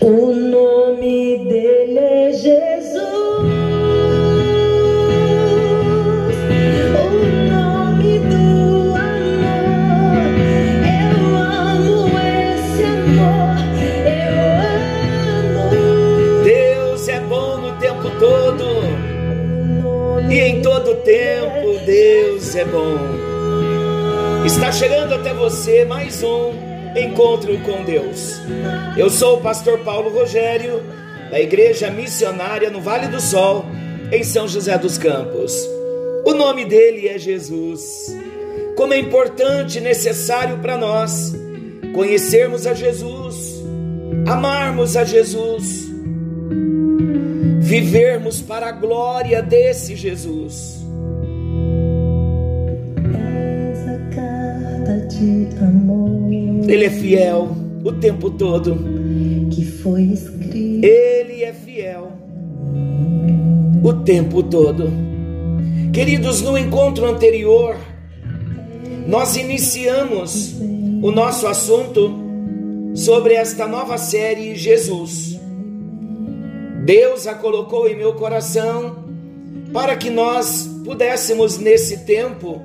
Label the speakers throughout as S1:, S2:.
S1: O nome dele é Jesus.
S2: E em todo tempo Deus é bom. Está chegando até você mais um encontro com Deus. Eu sou o pastor Paulo Rogério, da Igreja Missionária no Vale do Sol, em São José dos Campos. O nome dele é Jesus. Como é importante e necessário para nós conhecermos a Jesus, amarmos a Jesus, vivermos para a glória desse Jesus.
S1: Amor
S2: Ele é fiel o tempo todo.
S1: que foi escrita.
S2: Ele é fiel o tempo todo. Queridos, no encontro anterior, nós iniciamos o nosso assunto sobre esta nova série Jesus. Deus a colocou em meu coração para que nós pudéssemos nesse tempo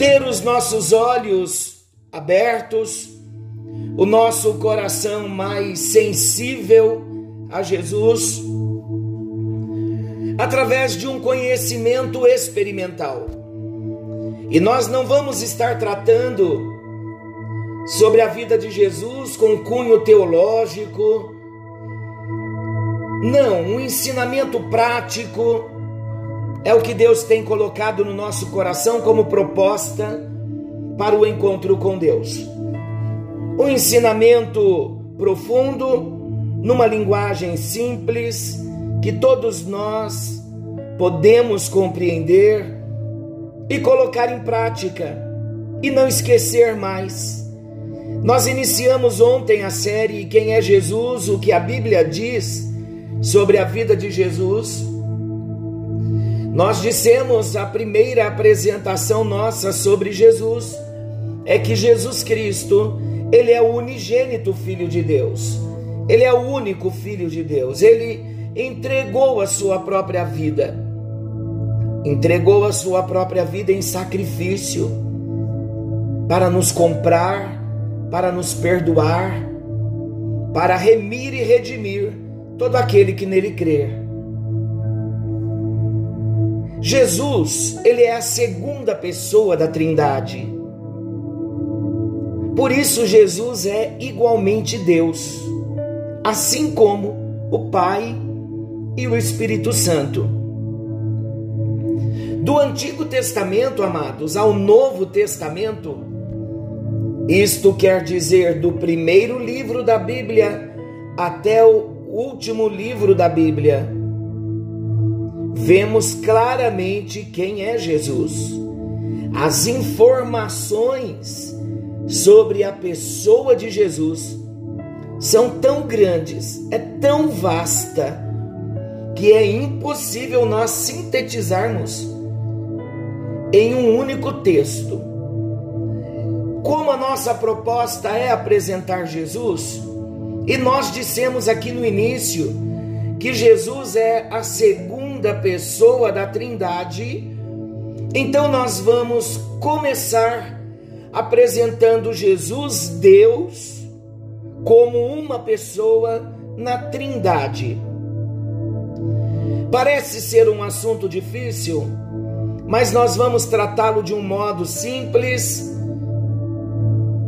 S2: ter os nossos olhos abertos, o nosso coração mais sensível a Jesus, através de um conhecimento experimental. E nós não vamos estar tratando sobre a vida de Jesus com cunho teológico, não, um ensinamento prático é o que Deus tem colocado no nosso coração como proposta para o encontro com Deus. Um ensinamento profundo, numa linguagem simples, que todos nós podemos compreender e colocar em prática e não esquecer mais. Nós iniciamos ontem a série Quem é Jesus? O que a Bíblia diz sobre a vida de Jesus. Nós dissemos a primeira apresentação nossa sobre Jesus é que Jesus Cristo, ele é o unigênito filho de Deus. Ele é o único filho de Deus. Ele entregou a sua própria vida. Entregou a sua própria vida em sacrifício para nos comprar, para nos perdoar, para remir e redimir todo aquele que nele crer. Jesus, ele é a segunda pessoa da Trindade. Por isso Jesus é igualmente Deus, assim como o Pai e o Espírito Santo. Do Antigo Testamento, amados, ao Novo Testamento, isto quer dizer do primeiro livro da Bíblia até o último livro da Bíblia, vemos claramente quem é Jesus. As informações sobre a pessoa de Jesus são tão grandes, é tão vasta, que é impossível nós sintetizarmos em um único texto. Como a nossa proposta é apresentar Jesus, e nós dissemos aqui no início que Jesus é a segunda pessoa da Trindade, então nós vamos começar apresentando Jesus, Deus, como uma pessoa na Trindade. Parece ser um assunto difícil, mas nós vamos tratá-lo de um modo simples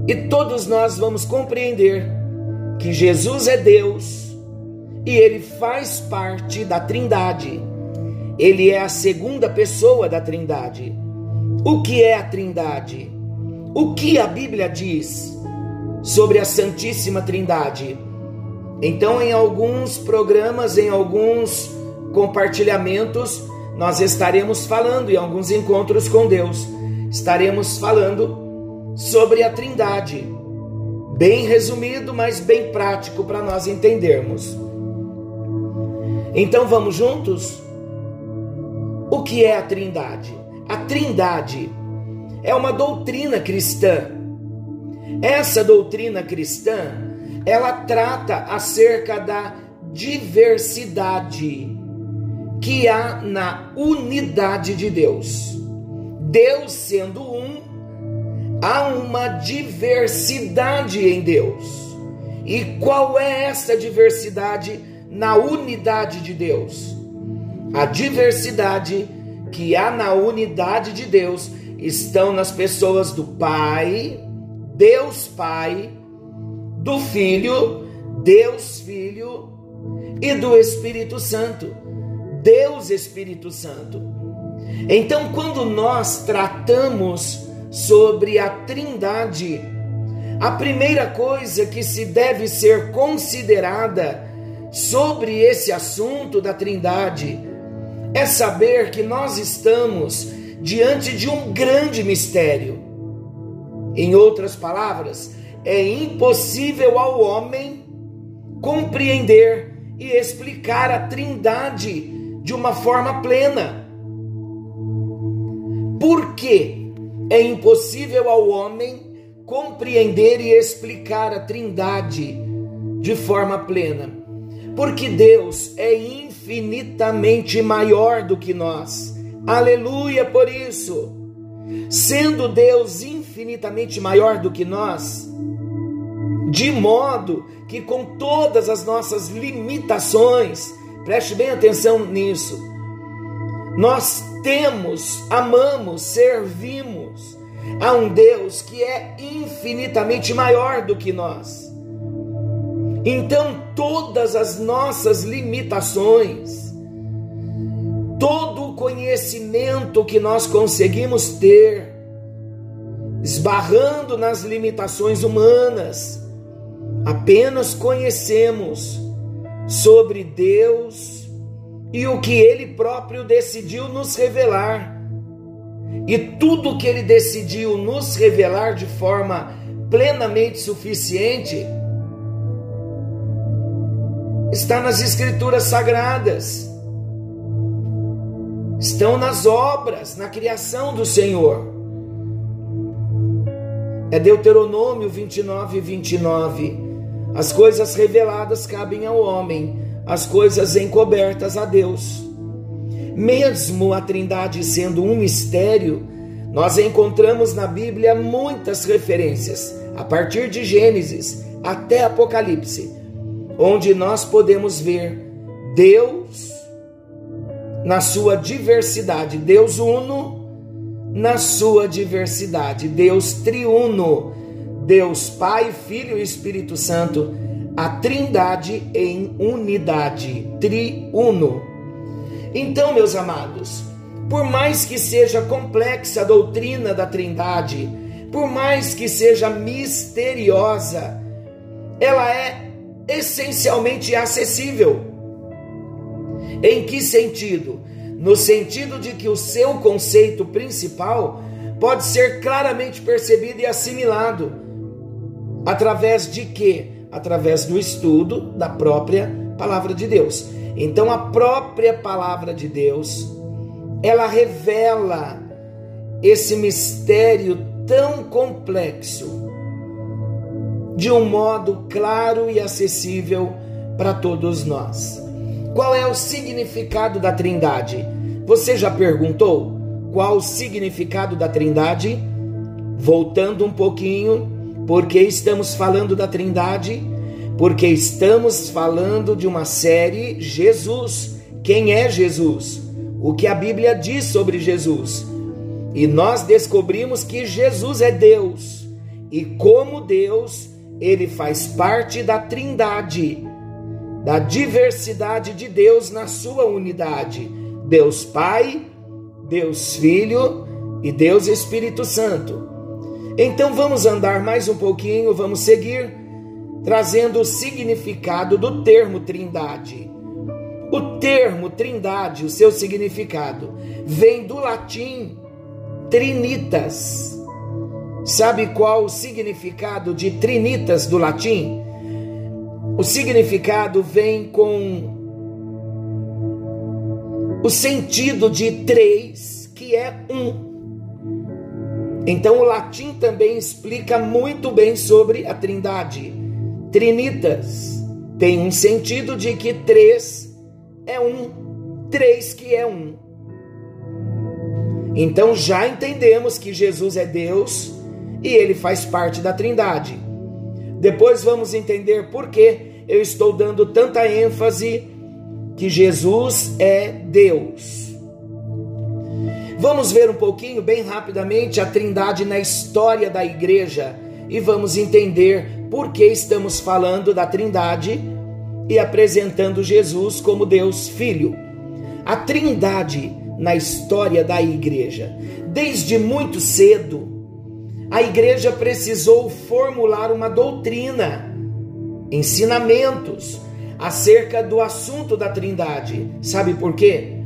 S2: e todos nós vamos compreender que Jesus é Deus e ele faz parte da Trindade. Ele é a segunda pessoa da Trindade. O que é a Trindade? O que a Bíblia diz sobre a Santíssima Trindade? Então, em alguns programas, em alguns compartilhamentos, nós estaremos falando, em alguns encontros com Deus, estaremos falando sobre a Trindade. Bem resumido, mas bem prático para nós entendermos. Então vamos juntos? O que é a Trindade? A Trindade é uma doutrina cristã. Essa doutrina cristã ela trata acerca da diversidade que há na unidade de Deus. Deus sendo um, há uma diversidade em Deus. E qual é essa diversidade na unidade de Deus? A diversidade que há na unidade de Deus estão nas pessoas do Pai, Deus Pai, do Filho, Deus Filho e do Espírito Santo. Deus Espírito Santo. Então, quando nós tratamos sobre a Trindade, a primeira coisa que se deve ser considerada sobre esse assunto da Trindade é saber que nós estamos diante de um grande mistério. Em outras palavras, é impossível ao homem compreender e explicar a Trindade de uma forma plena. Por que é impossível ao homem compreender e explicar a Trindade de forma plena? Porque Deus é infinitamente maior do que nós. Aleluia por isso. Sendo Deus infinitamente maior do que nós, de modo que com todas as nossas limitações, preste bem atenção nisso, nós temos, amamos, servimos a um Deus que é infinitamente maior do que nós. Então, todas as nossas limitações, todo o conhecimento que nós conseguimos ter, esbarrando nas limitações humanas, apenas conhecemos sobre Deus e o que Ele próprio decidiu nos revelar. E tudo que Ele decidiu nos revelar de forma plenamente suficiente está nas Escrituras Sagradas, estão nas obras, na criação do Senhor. É Deuteronômio 29, 29. As coisas reveladas cabem ao homem, as coisas encobertas a Deus. Mesmo a Trindade sendo um mistério, nós encontramos na Bíblia muitas referências, a partir de Gênesis até Apocalipse, onde nós podemos ver Deus na sua diversidade, Deus uno na sua diversidade. Deus triuno, Deus Pai, Filho e Espírito Santo, a Trindade em unidade, triuno. Então, meus amados, por mais que seja complexa a doutrina da Trindade, por mais que seja misteriosa, ela é essencialmente acessível. Em que sentido? no sentido de que o seu conceito principal pode ser claramente percebido e assimilado através de quê? Através do estudo da própria palavra de Deus. Então a própria palavra de Deus, ela revela esse mistério tão complexo de um modo claro e acessível para todos nós. Qual é o significado da Trindade? Você já perguntou qual o significado da Trindade? Voltando um pouquinho, porque estamos falando da Trindade? Porque estamos falando de uma série Jesus. Quem é Jesus? O que a Bíblia diz sobre Jesus? E nós descobrimos que Jesus é Deus. E como Deus, ele faz parte da Trindade da diversidade de Deus na sua unidade: Deus Pai, Deus Filho e Deus Espírito Santo. Então vamos andar mais um pouquinho, vamos seguir trazendo o significado do termo Trindade. O termo Trindade, o seu significado, vem do latim trinitas. Sabe qual o significado de trinitas do latim? O significado vem com o sentido de três, que é um. Então o latim também explica muito bem sobre a Trindade. trinitas. Tem um sentido de que três é um, três que é um. Então já entendemos que Jesus é Deus e ele faz parte da Trindade. Depois vamos entender por que eu estou dando tanta ênfase que Jesus é Deus. Vamos ver um pouquinho, bem rapidamente, a Trindade na história da igreja e vamos entender por que estamos falando da Trindade e apresentando Jesus como Deus Filho. A Trindade na história da igreja. Desde muito cedo, a igreja precisou formular uma doutrina, ensinamentos acerca do assunto da Trindade. Sabe por quê?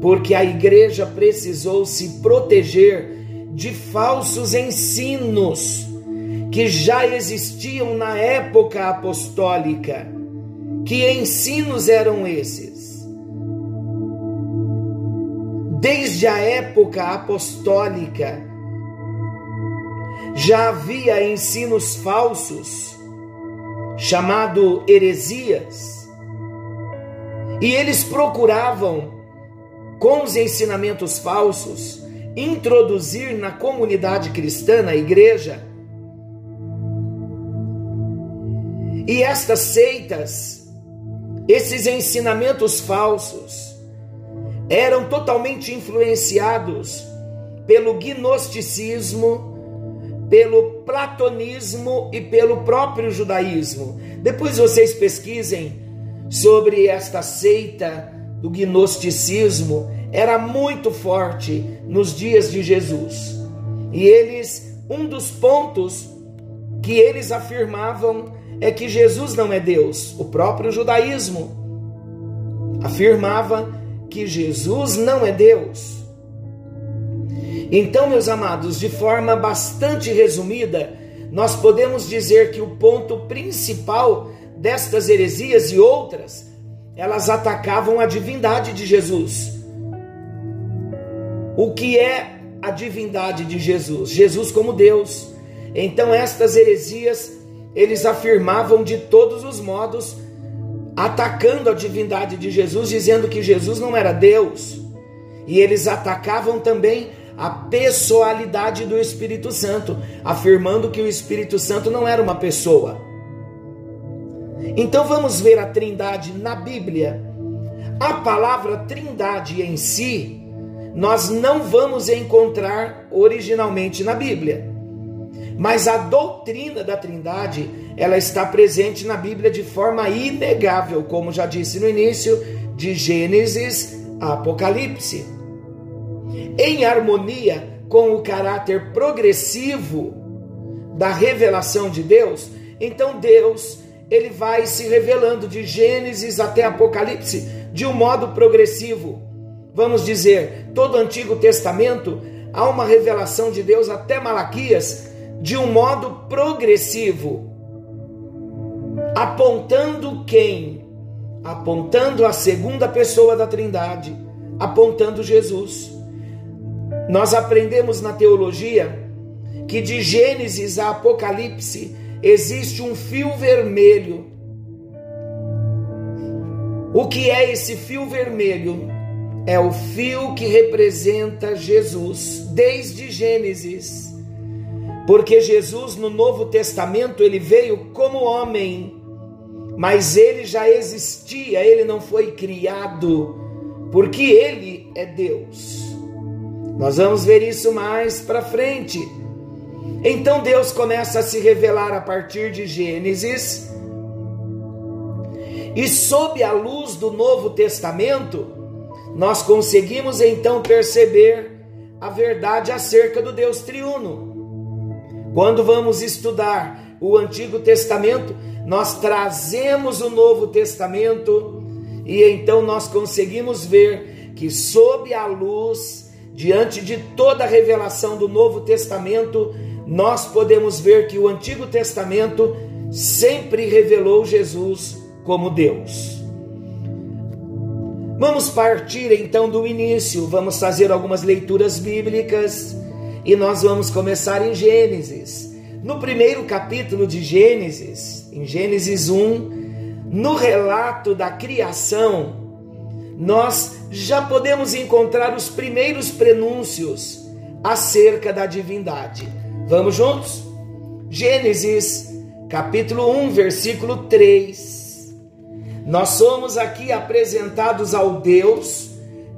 S2: Porque a igreja precisou se proteger de falsos ensinos que já existiam na época apostólica. Que ensinos eram esses? Desde a época apostólica, já havia ensinos falsos, chamado heresias, e eles procuravam, com os ensinamentos falsos, introduzir na comunidade cristã, na igreja, e estas seitas, esses ensinamentos falsos, eram totalmente influenciados pelo gnosticismo, pelo platonismo e pelo próprio judaísmo. Depois vocês pesquisem sobre esta seita do gnosticismo, era muito forte nos dias de Jesus. E eles, um dos pontos que eles afirmavam é que Jesus não é Deus. O próprio judaísmo afirmava que Jesus não é Deus. Então, meus amados, de forma bastante resumida, nós podemos dizer que o ponto principal destas heresias e outras, elas atacavam a divindade de Jesus. O que é a divindade de Jesus? Jesus como Deus. Então, estas heresias, eles afirmavam de todos os modos atacando a divindade de Jesus, dizendo que Jesus não era Deus. E eles atacavam também a pessoalidade do Espírito Santo, afirmando que o Espírito Santo não era uma pessoa. Então vamos ver a Trindade na Bíblia. A palavra Trindade em si, nós não vamos encontrar originalmente na Bíblia. Mas a doutrina da Trindade, ela está presente na Bíblia de forma inegável, como já disse no início, de Gênesis a Apocalipse. Em harmonia com o caráter progressivo da revelação de Deus, então Deus, ele vai se revelando de Gênesis até Apocalipse de um modo progressivo. Vamos dizer, todo o Antigo Testamento há uma revelação de Deus até Malaquias de um modo progressivo, apontando quem? Apontando a segunda pessoa da Trindade, apontando Jesus. Nós aprendemos na teologia que de Gênesis a Apocalipse existe um fio vermelho. O que é esse fio vermelho? É o fio que representa Jesus desde Gênesis porque Jesus no Novo Testamento ele veio como homem, mas ele já existia, ele não foi criado, porque ele é Deus. Nós vamos ver isso mais para frente. Então Deus começa a se revelar a partir de Gênesis. E sob a luz do Novo Testamento, nós conseguimos então perceber a verdade acerca do Deus triuno. Quando vamos estudar o Antigo Testamento, nós trazemos o Novo Testamento e então nós conseguimos ver que, sob a luz, diante de toda a revelação do Novo Testamento, nós podemos ver que o Antigo Testamento sempre revelou Jesus como Deus. Vamos partir então do início, vamos fazer algumas leituras bíblicas e nós vamos começar em Gênesis. No primeiro capítulo de Gênesis, em Gênesis 1, no relato da criação, nós já podemos encontrar os primeiros prenúncios acerca da divindade. Vamos juntos? Gênesis, capítulo 1, versículo 3. Nós somos aqui apresentados ao Deus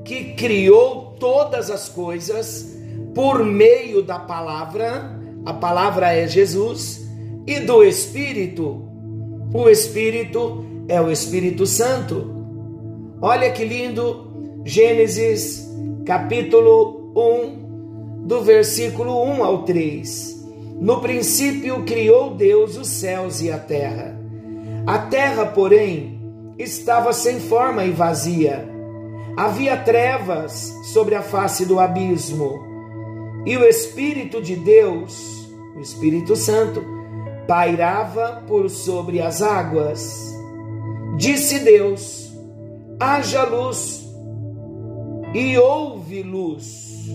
S2: que criou todas as coisas por meio da palavra, a palavra é Jesus, e do Espírito. O Espírito é o Espírito Santo. Olha que lindo, Gênesis capítulo 1, do versículo 1 ao 3. No princípio criou Deus os céus e a terra. A terra, porém, estava sem forma e vazia. Havia trevas sobre a face do abismo. E o Espírito de Deus, o Espírito Santo, pairava por sobre as águas. Disse Deus: haja luz e houve luz.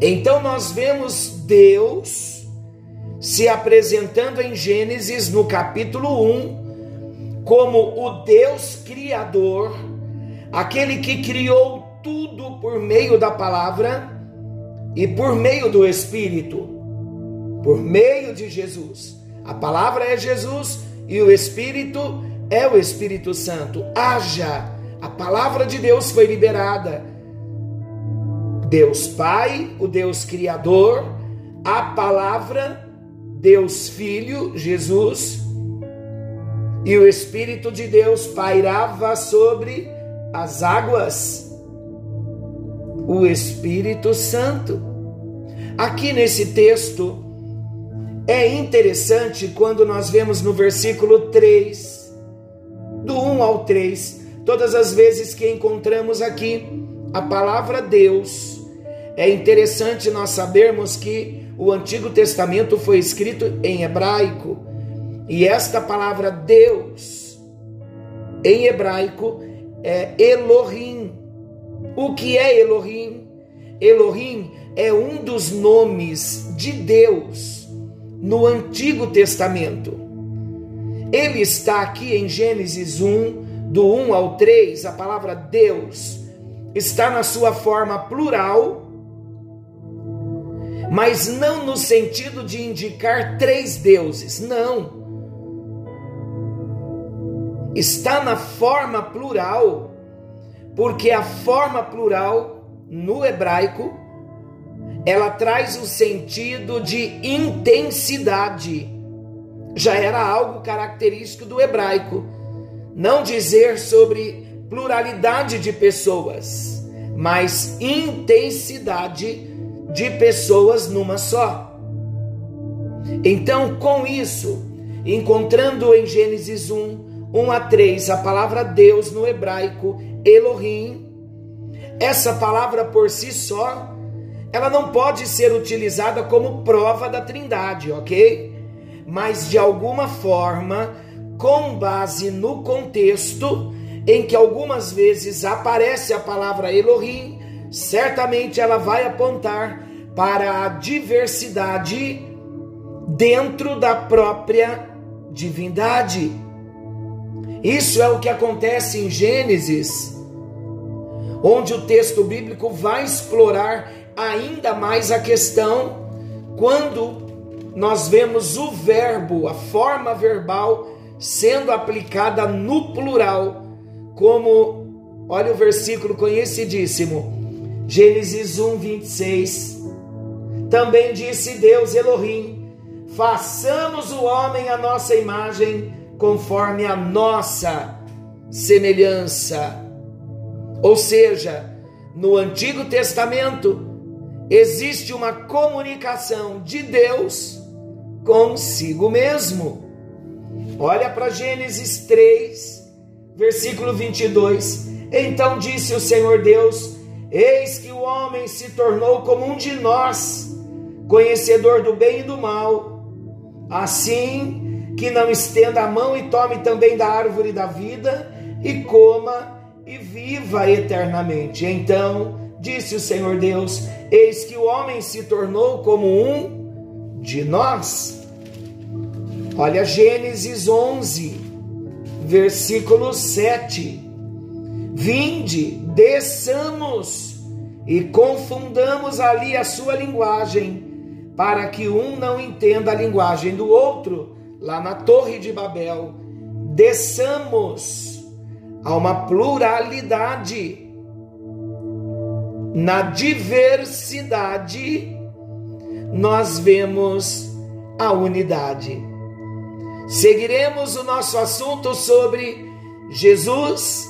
S2: Então nós vemos Deus se apresentando em Gênesis no capítulo 1 como o Deus criador, aquele que criou tudo por meio da palavra e por meio do Espírito, por meio de Jesus. A palavra é Jesus e o Espírito é o Espírito Santo. Haja. A palavra de Deus foi liberada. Deus Pai, o Deus Criador, a palavra, Deus Filho, Jesus, e o Espírito de Deus pairava sobre as águas. O Espírito Santo. Aqui nesse texto, é interessante quando nós vemos no versículo 3 do 1 ao 3, todas as vezes que encontramos aqui a palavra Deus, é interessante nós sabermos que o Antigo Testamento foi escrito em hebraico, e esta palavra Deus, em hebraico, é Elohim. O que é Elohim? Elohim é um dos nomes de Deus no Antigo Testamento. Ele está aqui em Gênesis 1, do 1 ao 3, a palavra Deus está na sua forma plural, mas não no sentido de indicar três deuses, não. Está na forma plural, porque a forma plural no hebraico ela traz o sentido de intensidade já era algo característico do hebraico. Não dizer sobre pluralidade de pessoas, mas intensidade de pessoas numa só. Então, com isso, encontrando em Gênesis 1, 1 a 3, a palavra Deus no hebraico, Elohim, essa palavra por si só, ela não pode ser utilizada como prova da Trindade, ok? Mas de alguma forma, com base no contexto em que algumas vezes aparece a palavra Elohim, certamente ela vai apontar para a diversidade dentro da própria divindade. Isso é o que acontece em Gênesis, onde o texto bíblico vai explorar ainda mais a questão quando nós vemos o verbo, a forma verbal, sendo aplicada no plural, como, olha o versículo conhecidíssimo, Gênesis 1, 26. Também disse Deus Elohim: façamos o homem à nossa imagem, conforme a nossa semelhança. Ou seja, no Antigo Testamento, existe uma comunicação de Deus consigo mesmo. Olha para Gênesis 3, versículo 22. Então disse o Senhor Deus: Eis que o homem se tornou como um de nós, conhecedor do bem e do mal. Assim que não estenda a mão e tome também da árvore da vida e coma e viva eternamente. Então disse o Senhor Deus: Eis que o homem se tornou como um de nós. Olha Gênesis 11, versículo 7. Vinde, desçamos e confundamos ali a sua linguagem, para que um não entenda a linguagem do outro, lá na Torre de Babel. Desçamos a uma pluralidade. Na diversidade, nós vemos a unidade. Seguiremos o nosso assunto sobre Jesus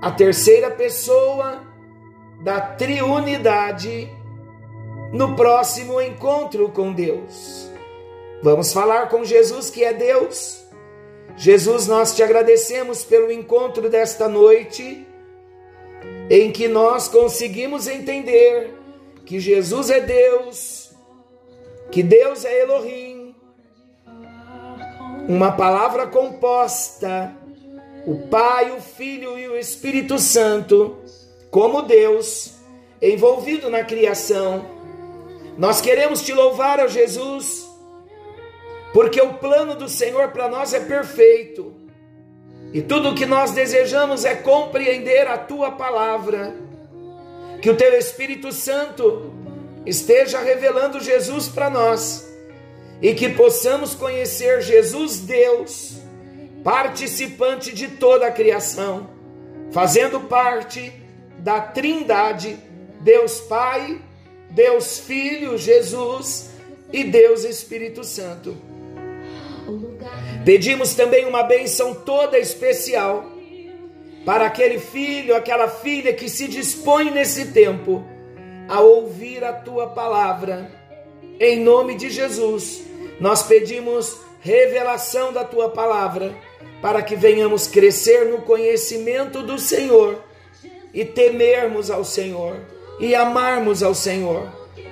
S2: a terceira pessoa da triunidade no próximo encontro com Deus. Vamos falar com Jesus que é Deus. Jesus, nós te agradecemos pelo encontro desta noite, em que nós conseguimos entender que Jesus é Deus, que Deus é Elohim, uma palavra composta o Pai, o Filho e o Espírito Santo, como Deus, envolvido na criação. Nós queremos te louvar, ó Jesus, porque o plano do Senhor para nós é perfeito. E tudo o que nós desejamos é compreender a tua palavra. Que o teu Espírito Santo esteja revelando Jesus para nós e que possamos conhecer Jesus Deus participante de toda a criação, fazendo parte da Trindade, Deus Pai, Deus Filho, Jesus e Deus Espírito Santo. Pedimos também uma bênção toda especial para aquele filho, aquela filha que se dispõe nesse tempo a ouvir a tua palavra. Em nome de Jesus, nós pedimos revelação da tua palavra para que venhamos crescer no conhecimento do Senhor e temermos ao Senhor e amarmos ao Senhor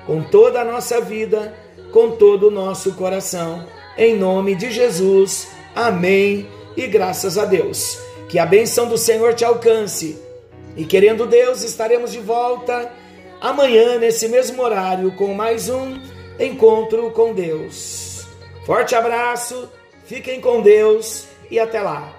S2: com toda a nossa vida, com todo o nosso coração. Em nome de Jesus. Amém. E graças a Deus. Que a benção do Senhor te alcance. E querendo Deus, estaremos de volta amanhã nesse mesmo horário com mais um encontro com Deus. Forte abraço. Fiquem com Deus e até lá.